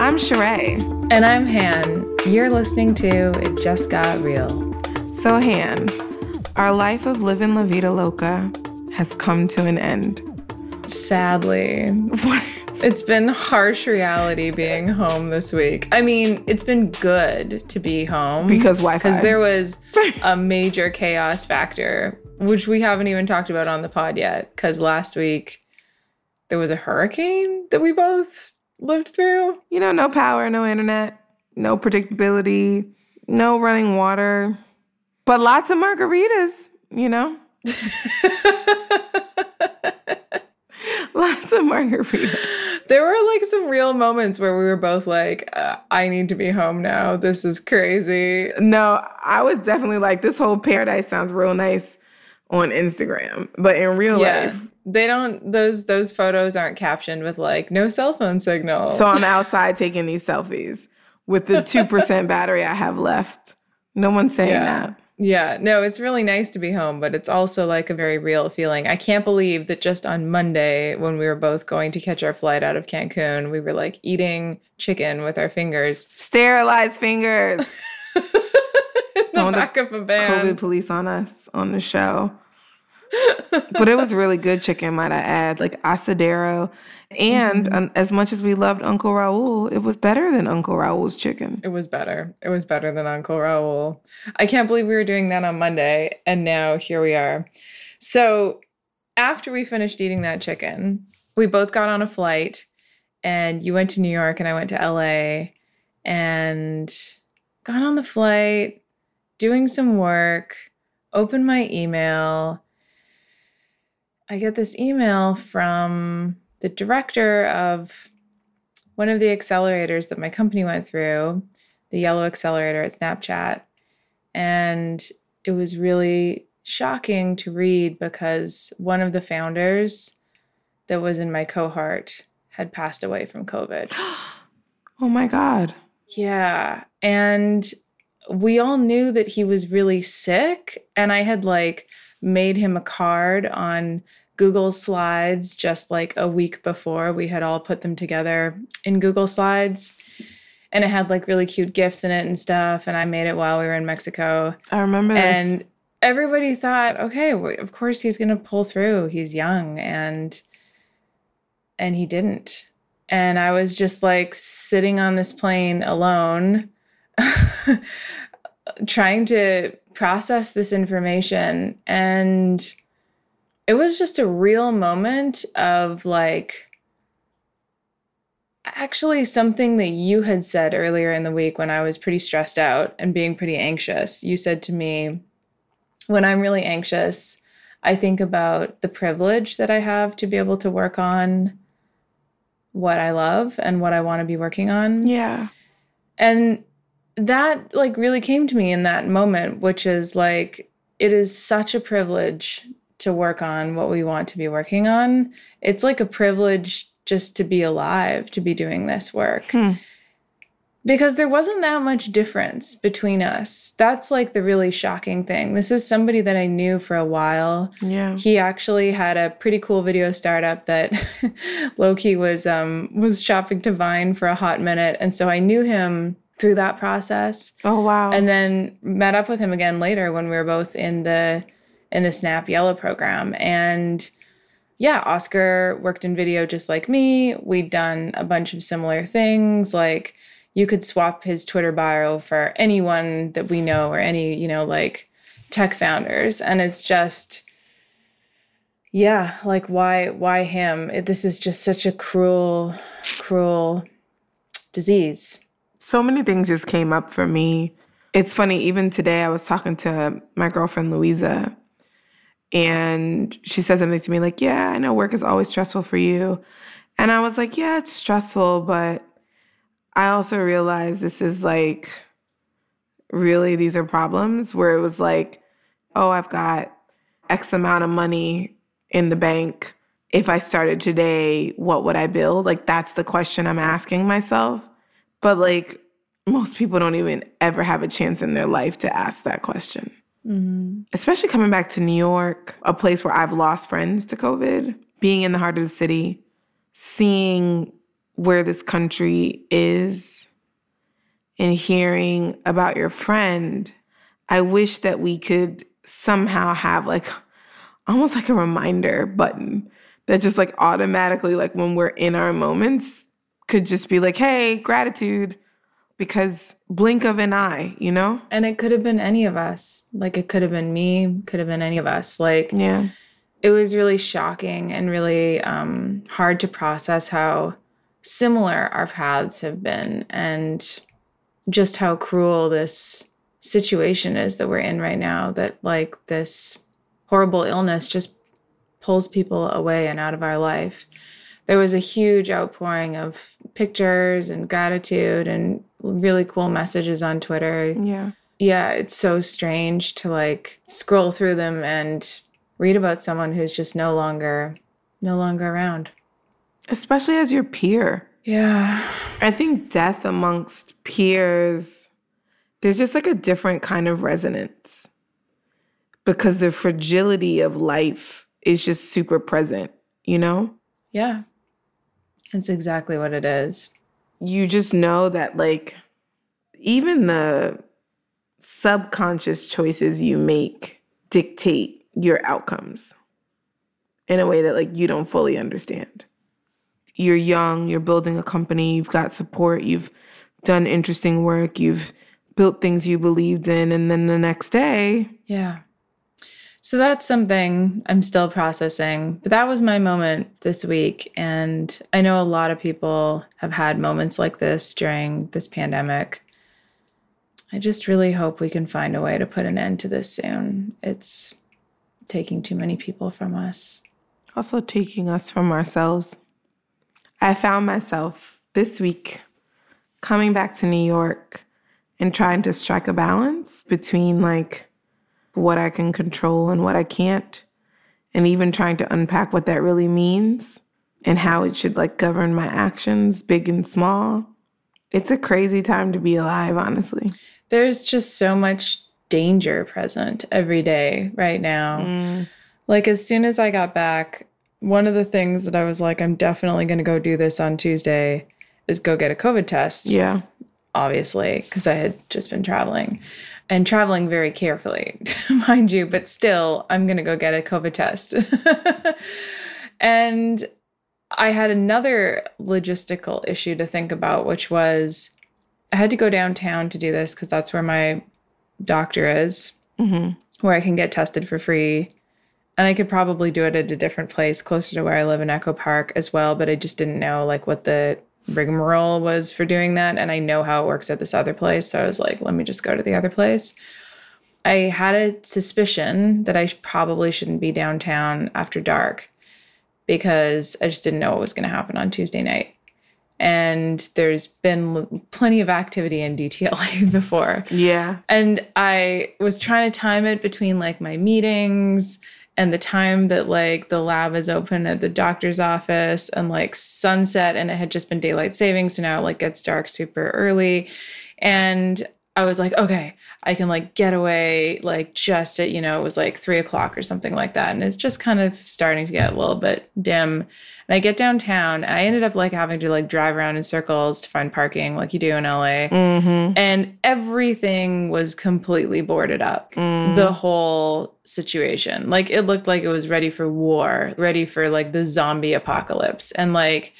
I'm Sheree. And I'm Han. You're listening to It Just Got Real. So, Han, our life of living La Vida Loca has come to an end. Sadly. What? It's been harsh reality being home this week. I mean, it's been good to be home. Because Wi Fi. Because there was a major chaos factor, which we haven't even talked about on the pod yet. Because last week there was a hurricane that we both lived through. You know, no power, no internet, no predictability, no running water, but lots of margaritas, you know? lots of margaritas. There were like some real moments where we were both like, uh, I need to be home now. This is crazy. No, I was definitely like, this whole paradise sounds real nice on Instagram, but in real Yeah. life, They don't those those photos aren't captioned with like no cell phone signal. So I'm outside taking these selfies with the 2% battery I have left. No one's saying Yeah. that. Yeah, no, it's really nice to be home, but it's also like a very real feeling. I can't believe that just on Monday, when we were both going to catch our flight out of Cancun, we were like eating chicken with our fingers Sterilized fingers. in the Don't back of a van. COVID police on us on the show. But it was really good chicken, might I add, like asadero. And Mm-hmm. um, as much as we loved Uncle Raul, it was better than Uncle Raul's chicken. It was better. It was better than Uncle Raul. I can't believe we were doing that on Monday, and now here we are. So, after we finished eating that chicken, we both got on a flight, and you went to New York, and I went to LA, and got on the flight, doing some work, opened my email. I get this email from the director of one of the accelerators that my company went through, the yellow accelerator at Snapchat. And it was really shocking to read because one of the founders that was in my cohort had passed away from COVID. Oh my God. Yeah. And we all knew that he was really sick. And I had like made him a card on Google Slides just like a week before. We had all put them together in Google Slides. And it had like really cute gifts in it and stuff. And I made it while we were in Mexico. I remember this. And everybody thought, okay, well, of course he's going to pull through. He's young and and he didn't. And I was just like sitting on this plane alone trying to process this information and it was just a real moment of like actually something that you had said earlier in the week when I was pretty stressed out and being pretty anxious. You said to me, when I'm really anxious, I think about the privilege that I have to be able to work on what I love and what I want to be working on. yeah. And that like really came to me in that moment, which is like it is such a privilege to work on what we want to be working on. It's like a privilege just to be alive, to be doing this work. Hmm. Because there wasn't that much difference between us. That's like the really shocking thing. This is somebody that I knew for a while. Yeah. He actually had a pretty cool video startup that Loki was um was shopping to Vine for a hot minute. And so I knew him through that process. Oh, wow. And then met up with him again later when we were both in the in the Snap Yellow program. And yeah, Oscar worked in video just like me. We'd done a bunch of similar things. Like you could swap his Twitter bio for anyone that we know or any, you know, like tech founders. And it's just yeah, like why why him? It, this is just such a cruel, cruel disease. So many things just came up for me. It's funny, even today I was talking to my girlfriend Louisa, and she said something to me like, Yeah, I know work is always stressful for you. And I was like, Yeah, it's stressful, but I also realized this is like really these are problems where it was like, Oh, I've got X amount of money in the bank. If I started today, what would I build? Like, that's the question I'm asking myself. But like most people don't even ever have a chance in their life to ask that question. Mm-hmm. Especially coming back to New York, a place where I've lost friends to COVID, being in the heart of the city, seeing where this country is and hearing about your friend, I wish that we could somehow have like almost like a reminder button that just like automatically, like when we're in our moments, could just be like, hey, gratitude, because blink of an eye, you know? And it could have been any of us. Like it could have been me, could have been any of us. Like, Yeah. it was really shocking and really um, hard to process how similar our paths have been and just how cruel this situation is that we're in right now that like this horrible illness just pulls people away and out of our life there was a huge outpouring of pictures and gratitude and really cool messages on twitter Yeah. yeah, it's so strange to like scroll through them and read about someone who's just no longer no longer around. Especially as your peer. Yeah. I think death amongst peers, there's just like a different kind of resonance because the fragility of life is just super present, you know? Yeah. That's exactly what it is. You just know that, like, even the subconscious choices you make dictate your outcomes in a way that, like, you don't fully understand. You're young, you're building a company, you've got support, you've done interesting work, you've built things you believed in, and then the next day, Yeah. So that's something I'm still processing. But that was my moment this week. And I know a lot of people have had moments like this during this pandemic. I just really hope we can find a way to put an end to this soon. It's taking too many people from us. also taking us from ourselves. I found myself this week coming back to New York and trying to strike a balance between like what I can control and what I can't, and even trying to unpack what that really means and how it should like govern my actions, big and small. It's a crazy time to be alive, honestly. There's just so much danger present every day right now. Mm. Like, as soon as I got back, one of the things that I was like, I'm definitely going to go do this on Tuesday is go get a COVID test. Yeah. obviously, because I had just been traveling and traveling very carefully, mind you, but still, I'm going to go get a COVID test. and I had another logistical issue to think about, which was I had to go downtown to do this because that's where my doctor is, mm-hmm. where I can get tested for free. And I could probably do it at a different place closer to where I live in Echo Park as well, but I just didn't know like what the rigmarole was for doing that. And I know how it works at this other place. So I was like, let me just go to the other place. I had a suspicion that I probably shouldn't be downtown after dark because I just didn't know what was going to happen on Tuesday night. And there's been l- plenty of activity in DTLA before. Yeah. And I was trying to time it between like my meetings and the time that like the lab is open at the doctor's office and like sunset and it had just been daylight saving. So now it like gets dark super early. And I was like, okay, I can like get away like just at, you know, it was like three o'clock or something like that. And it's just kind of starting to get a little bit dim. And I get downtown. I ended up like having to like drive around in circles to find parking like you do in LA mm-hmm. and everything was completely boarded up mm. the whole situation like it looked like it was ready for war ready for like the zombie apocalypse and like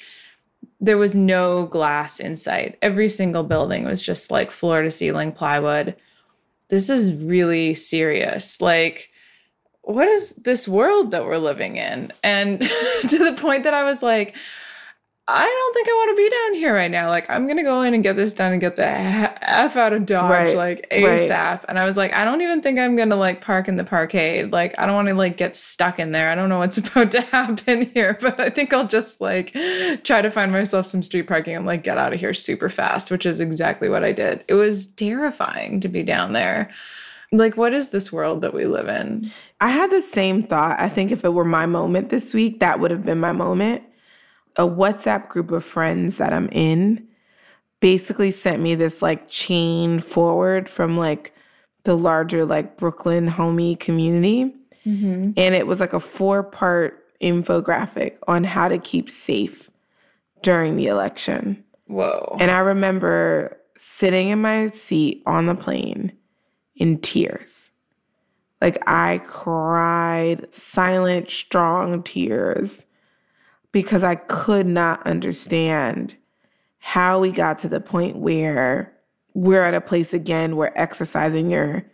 there was no glass in sight. Every single building was just like floor to ceiling plywood. This is really serious. Like what is this world that we're living in? And to the point that i was like I don't think I want to be down here right now. Like, I'm gonna go in and get this done and get the f out of Dodge Right, like right. ASAP. And I was like, I don't even think I'm gonna like park in the parkade. Like, I don't want to like get stuck in there. I don't know what's about to happen here, but I think I'll just like try to find myself some street parking and like get out of here super fast, which is exactly what I did. It was terrifying to be down there. Like, what is this world that we live in? I had the same thought. I think if it were my moment this week, that would have been my moment. A WhatsApp group of friends that I'm in basically sent me this like chain forward from like the larger like Brooklyn homie community. Mm-hmm. And it was like a four part infographic on how to keep safe during the election. Whoa. And I remember sitting in my seat on the plane in tears. Like I cried silent, strong tears because I could not understand how we got to the point where we're at a place again where exercising your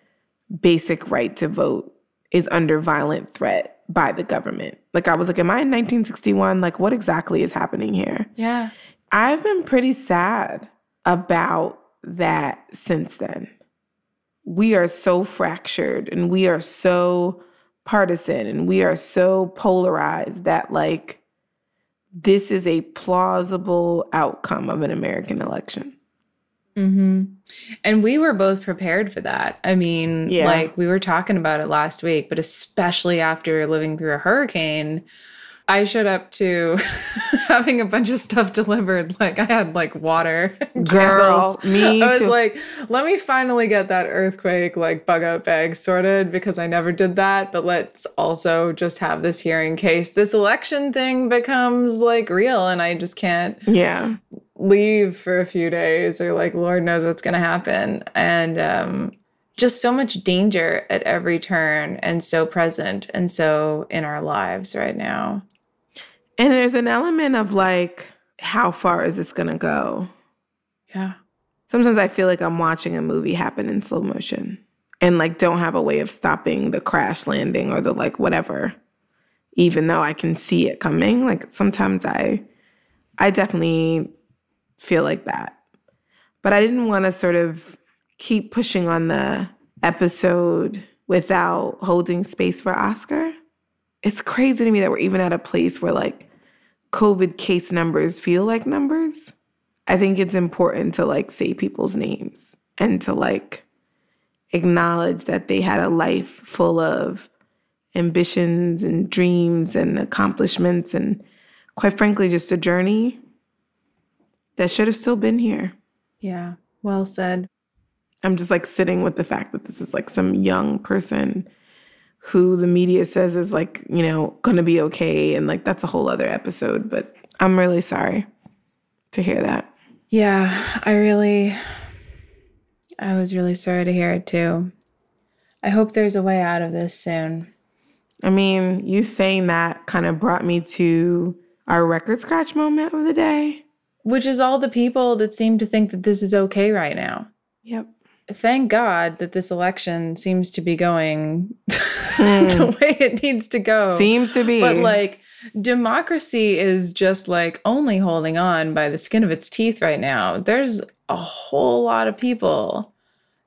basic right to vote is under violent threat by the government. Like I was like, am I in 1961? Like what exactly is happening here? yeah. I've been pretty sad about that since then. We are so fractured and we are so partisan and we are so polarized that, like, this is a plausible outcome of an American election. hmm And we were both prepared for that. I mean, Yeah. like we were talking about it last week, but especially after living through a hurricane, I showed up to having a bunch of stuff delivered. Like I had like water, and Girl, candles. me I was too. like, let me finally get that earthquake like bug out bag sorted because I never did that. But let's also just have this here in case this election thing becomes like real and I just can't Yeah. leave for a few days or like lord knows what's going to happen and um just so much danger at every turn and so present and so in our lives right now And there's an element of like, how far is this going to go? yeah Sometimes I feel like I'm watching a movie happen in slow motion and like don't have a way of stopping the crash landing or the like whatever even though I can see it coming like sometimes I I definitely feel like that. But I didn't want to sort of keep pushing on the episode without holding space for Oscar. It's crazy to me that we're even at a place where like COVID case numbers feel like numbers. I think it's important to like say people's names and to like acknowledge that they had a life full of ambitions and dreams and accomplishments and quite frankly just a journey that should have still been here. yeah well said I'm just like sitting with the fact that this is like some young person who the media says is like, you know, going to be okay and like that's a whole other episode, but I'm really sorry to hear that. yeah i really i was really sorry to hear it too i hope there's a way out of this soon I mean, you saying that kind of brought me to our record scratch moment of the day. which is all the people that seem to think that this is okay right now Yep. Thank God that this election seems to be going hmm. the way it needs to go. Seems to be. But like democracy is just like only holding on by the skin of its teeth right now. There's a whole lot of people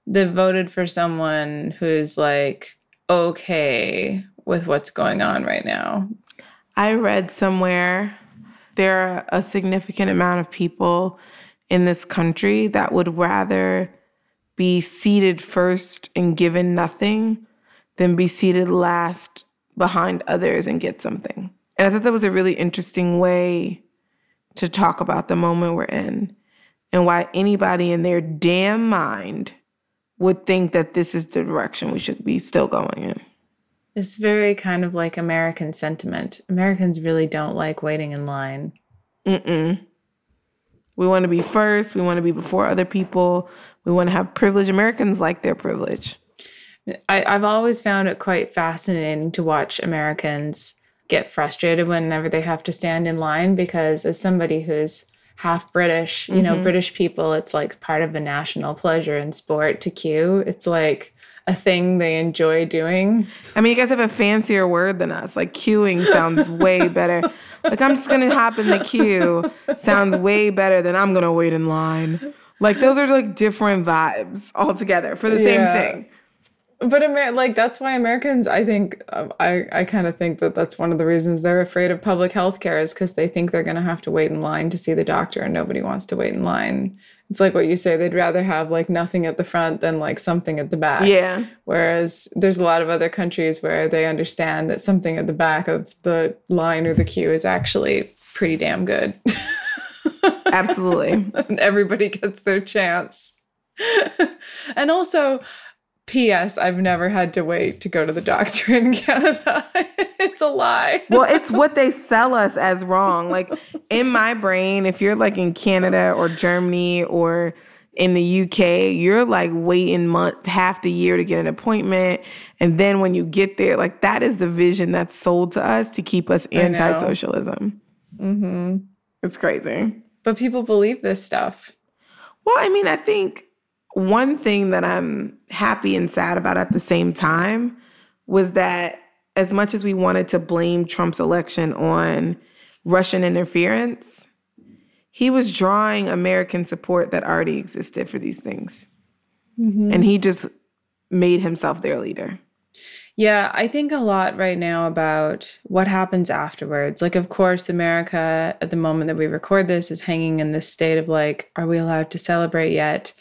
that voted for someone who's like okay with what's going on right now. I read somewhere there are a significant amount of people in this country that would rather be seated first and given nothing than be seated last behind others and get something. And I thought that was a really interesting way to talk about the moment we're in and why anybody in their damn mind would think that this is the direction we should be still going in. It's very kind of like American sentiment. Americans really don't like waiting in line. Mm-mm. We want to be first. We want to be before other people. We want to have privileged Americans like their privilege. I, I've always found it quite fascinating to watch Americans get frustrated whenever they have to stand in line because, as somebody who's half British, you know, mm-hmm. British people, it's like part of a national pleasure in sport to queue. It's like a thing they enjoy doing. I mean, you guys have a fancier word than us. Like queuing sounds way better. Like I'm just gonna hop in the queue sounds way better than I'm gonna wait in line. Like those are like different vibes altogether for the same thing. But Amer- like that's why Americans, I think, um, I I kind of think that that's one of the reasons they're afraid of public health care is because they think they're going to have to wait in line to see the doctor, and nobody wants to wait in line. It's like what you say; they'd rather have like nothing at the front than like something at the back. Yeah. Whereas there's a lot of other countries where they understand that something at the back of the line or the queue is actually pretty damn good, Absolutely. and everybody gets their chance. and also, P.S. I've never had to wait to go to the doctor in Canada. it's a lie. well, it's what they sell us as wrong. Like in my brain, if you're like in Canada or Germany or in the UK, you're like waiting month half the year to get an appointment. And then when you get there, like that is the vision that's sold to us to keep us anti-socialism. Mm-hmm. It's crazy. But people believe this stuff. Well, I mean, I think one thing that I'm happy and sad about at the same time was that as much as we wanted to blame Trump's election on Russian interference, he was drawing American support that already existed for these things. Mm-hmm. And he just made himself their leader. Yeah, I think a lot right now about what happens afterwards. Like, of course, America at the moment that we record this is hanging in this state of like, are we allowed to celebrate yet?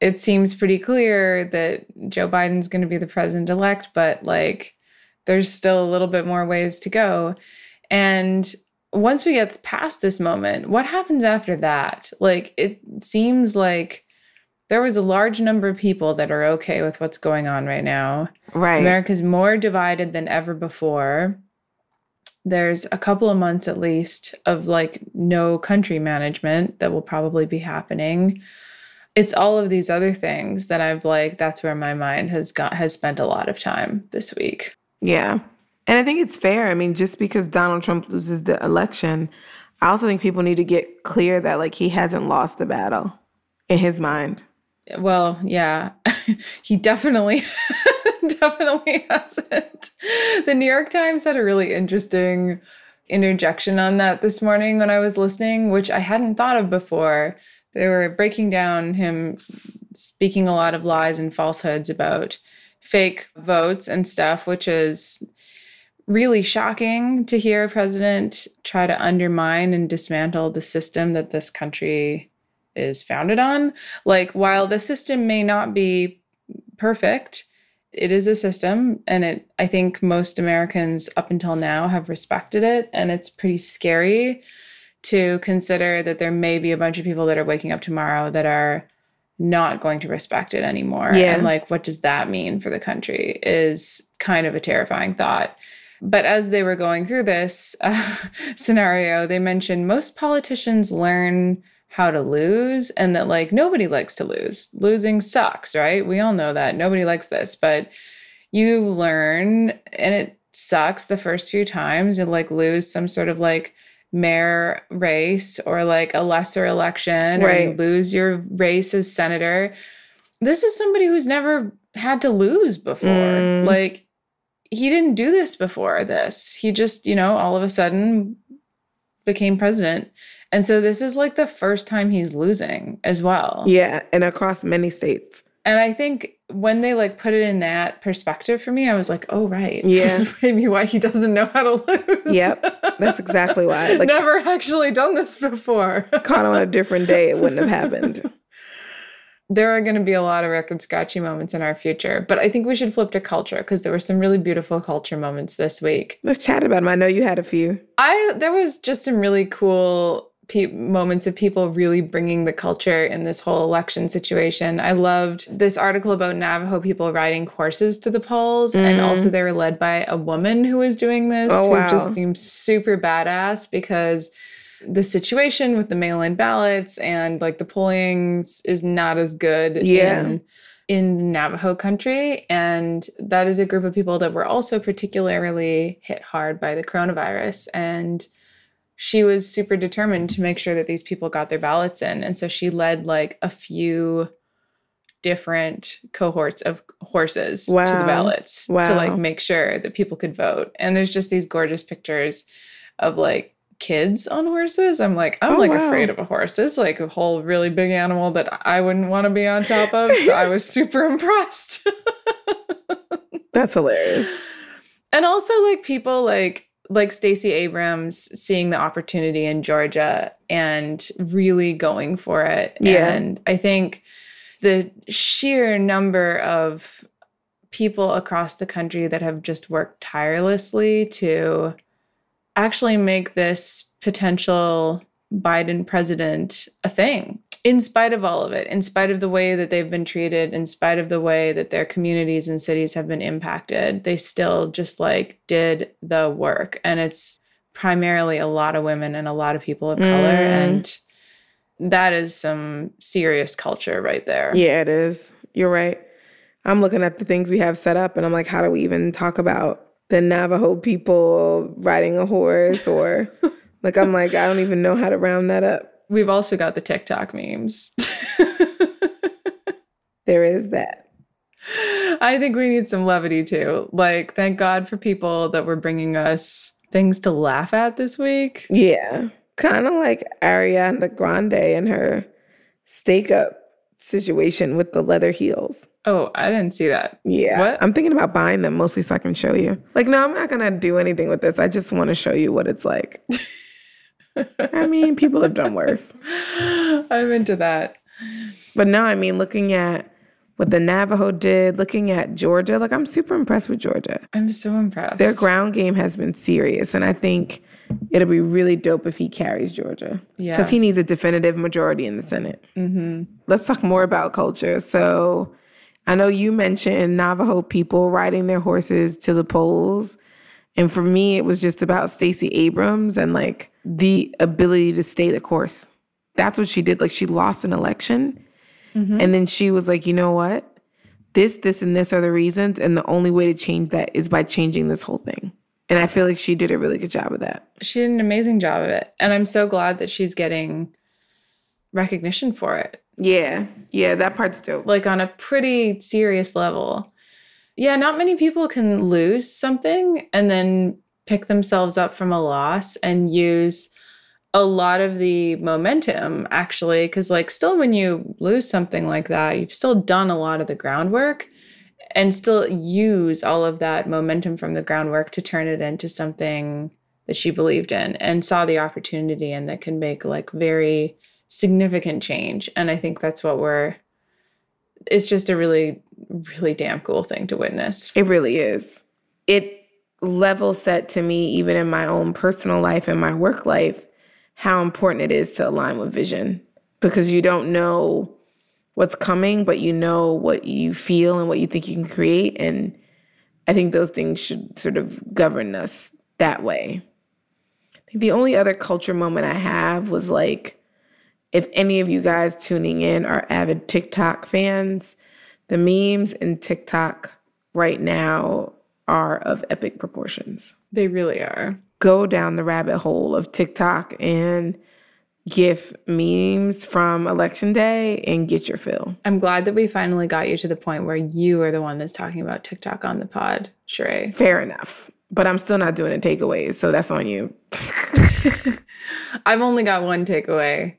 it seems pretty clear that Joe Biden's going to be the president elect, but like there's still a little bit more ways to go. And once we get past this moment, what happens after that? Like it seems like there was a large number of people that are okay with what's going on right now. Right. America's more divided than ever before. There's a couple of months at least of like no country management that will probably be happening it's all of these other things that I've like that's where my mind has got has spent a lot of time this week. Yeah. And I think it's fair. I mean, just because Donald Trump loses the election, I also think people need to get clear that like he hasn't lost the battle in his mind. Well, yeah. he definitely definitely hasn't. The New York Times had a really interesting interjection on that this morning when I was listening, which I hadn't thought of before they were breaking down him speaking a lot of lies and falsehoods about fake votes and stuff, which is really shocking to hear a president try to undermine and dismantle the system that this country is founded on. Like, while the system may not be perfect, it is a system and it i think most americans up until now have respected it and it's pretty scary to consider that there may be a bunch of people that are waking up tomorrow that are not going to respect it anymore. Yeah. And like, what does that mean for the country is kind of a terrifying thought. But as they were going through this uh, scenario, they mentioned most politicians learn how to lose and that like nobody likes to lose. Losing sucks, right? We all know that. Nobody likes this, but you learn and it sucks the first few times and like lose some sort of like mayor race or like a lesser election right. or you lose your race as senator. This is somebody who's never had to lose before. Mm. Like he didn't do this before this. He just, you know, all of a sudden became president. And so this is like the first time he's losing as well. Yeah, and across many states. And I think when they like put it in that perspective for me, I was like, oh right, yeah, this is maybe why he doesn't know how to lose. Yep, that's exactly why. Like, Never actually done this before. caught on a different day, it wouldn't have happened. There are going to be a lot of record scratchy moments in our future, but I think we should flip to culture because there were some really beautiful culture moments this week. Let's chat about them. I know you had a few. I there was just some really cool pe- moments of people really bringing the culture in this whole election situation. I loved this article about Navajo people riding horses to the polls, mm. and mm-hmm. also they were led by a woman who was doing this, oh, wow. who just seems super badass because the situation with the mail-in ballots and like the polling is not as good yeah. in in Navajo country. And that is a group of people that were also particularly hit hard by the coronavirus. And she was super determined to make sure that these people got their ballots in. And so she led like a few different cohorts of horses wow. to the ballots wow. to like make sure that people could vote. And there's just these gorgeous pictures of like kids on horses. I'm like, I'm oh, like wow. afraid of a horse. It's like a whole really big animal that I wouldn't want to be on top of. So I was super impressed. That's hilarious. And also like people like like Stacey Abrams seeing the opportunity in Georgia and really going for it. Yeah. And I think the sheer number of people across the country that have just worked tirelessly to actually make this potential Biden president a thing. In spite of all of it, in spite of the way that they've been treated, in spite of the way that their communities and cities have been impacted, they still just like did the work. And it's primarily a lot of women and a lot of people of color. Mm. And that is some serious culture right there. Yeah, it is. You're right. I'm looking at the things we have set up and I'm like, how do we even talk about the Navajo people riding a horse or like I'm like, I don't even know how to round that up. We've also got the TikTok memes. There is that. I think we need some levity too. Like, thank God for people that were bringing us things to laugh at this week. Yeah. Kind of like Ariana Grande and her stake up situation with the leather heels. Oh, I didn't see that. Yeah. What? I'm thinking about buying them mostly so I can show you. Like, no, I'm not going to do anything with this. I just want to show you what it's like. I mean, people have done worse. I'm into that. But no, I mean, looking at what the Navajo did, looking at Georgia, like, I'm super impressed with Georgia. I'm so impressed. Their ground game has been serious. And I think it'll be really dope if he carries Georgia. Yeah. Because he needs a definitive majority in the Senate. hmm Let's talk more about culture. So I know you mentioned Navajo people riding their horses to the polls. And for me, it was just about Stacey Abrams and like the ability to stay the course. That's what she did. Like she lost an election. Mm-hmm. And then she was like, you know what? This, this, and this are the reasons. And the only way to change that is by changing this whole thing. And I feel like she did a really good job of that. She did an amazing job of it. And I'm so glad that she's getting recognition for it. Yeah. Yeah, that part's dope. like on a pretty serious level. Yeah, not many people can lose something and then pick themselves up from a loss and use a lot of the momentum actually cuz like still when you lose something like that, you've still done a lot of the groundwork and still use all of that momentum from the groundwork to turn it into something that she believed in and saw the opportunity and that can make like very significant change. And I think that's what we're it's just a really, really damn cool thing to witness. It really is. It level set to me, even in my own personal life and my work life, how important it is to align with vision because you don't know what's coming, but you know what you feel and what you think you can create. And I think those things should sort of govern us that way. I think the only other culture moment I have was like, if any of you guys tuning in are avid TikTok fans, the memes in TikTok right now are of epic proportions. They really are. Go down the rabbit hole of TikTok and GIF memes from election day and get your fill. I'm glad that we finally got you to the point where you are the one that's talking about TikTok on the pod, Sheree. Fair enough. But I'm still not doing a takeaway, so that's on you. I've only got one takeaway,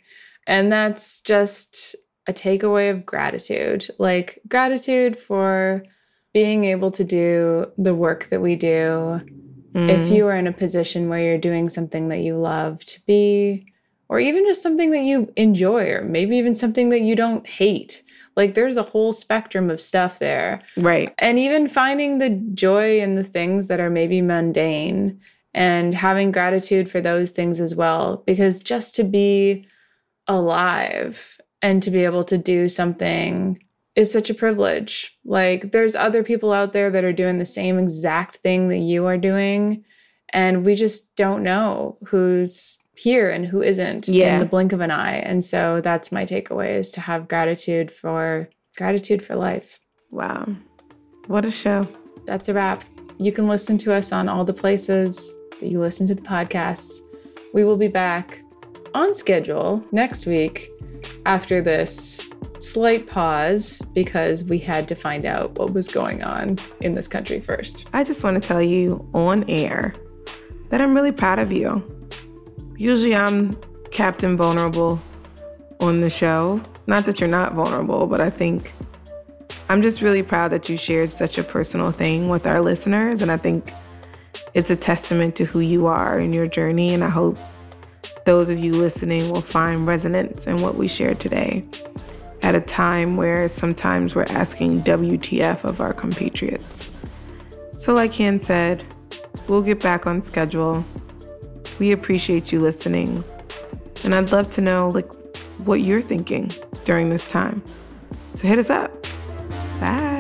and that's just a takeaway of gratitude. Like gratitude for being able to do the work that we do. If mm-hmm. you are in a position where you're doing something that you love to be, or even just something that you enjoy, or maybe even something that you don't hate. Like there's a whole spectrum of stuff there. right. And even finding the joy in the things that are maybe mundane and having gratitude for those things as well. Because just to be alive and to be able to do something is such a privilege. Like, there's other people out there that are doing the same exact thing that you are doing. And we just don't know who's here and who isn't Yeah. in the blink of an eye. And so that's my takeaway is to have gratitude for gratitude for life. Wow. What a show. That's a wrap. You can listen to us on all the places that you listen to the podcasts. We will be back on schedule next week after this slight pause because we had to find out what was going on in this country first. I just want to tell you on air that I'm really proud of you. Usually I'm Captain Vulnerable on the show. Not that you're not vulnerable, but I think I'm just really proud that you shared such a personal thing with our listeners. And I think it's a testament to who you are in your journey. And I hope those of you listening will find resonance in what we shared today at a time where sometimes we're asking WTF of our compatriots. So, like Han said, we'll get back on schedule. We appreciate you listening. And I'd love to know like what you're thinking during this time. So hit us up. Bye.